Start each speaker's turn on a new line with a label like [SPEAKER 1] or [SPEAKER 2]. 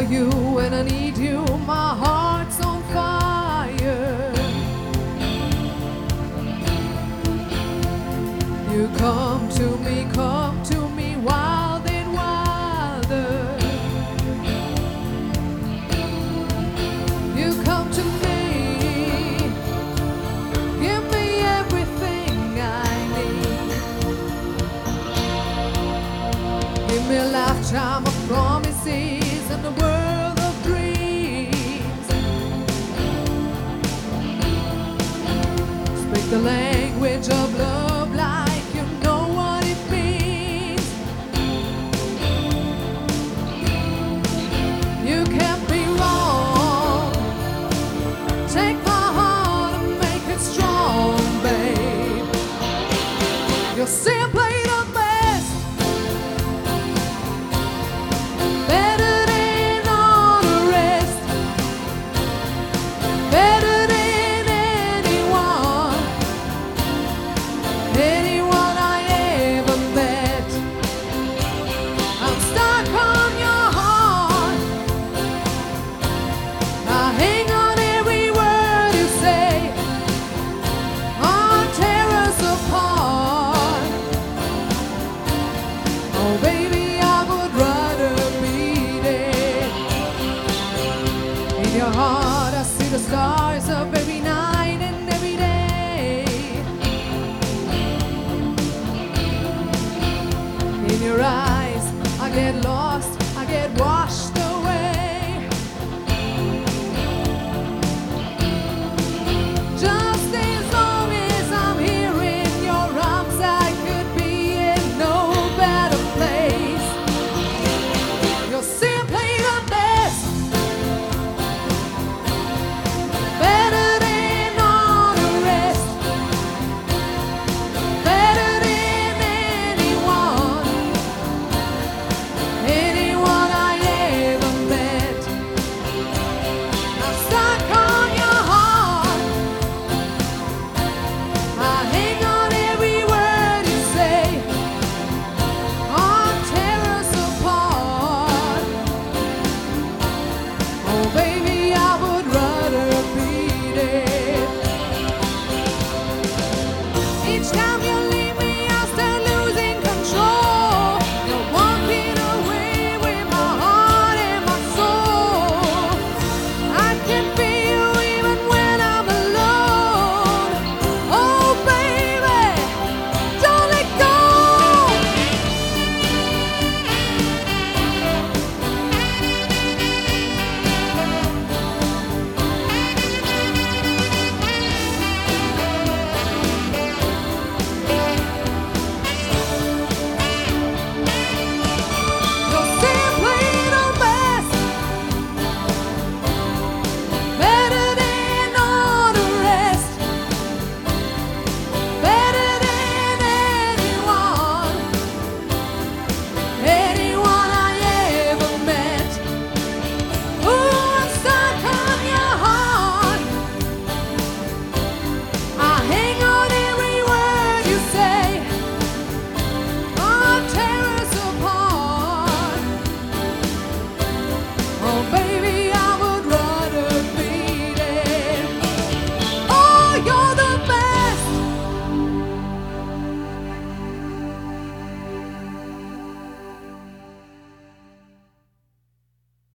[SPEAKER 1] you when I need you. My heart's on fire. You come to me, come to me, wild and wilder. You come to me, give me everything I need. Give me a lifetime of promises the language of love. your heart. I see the stars of every night and every day. In your eyes, I get lost. baby.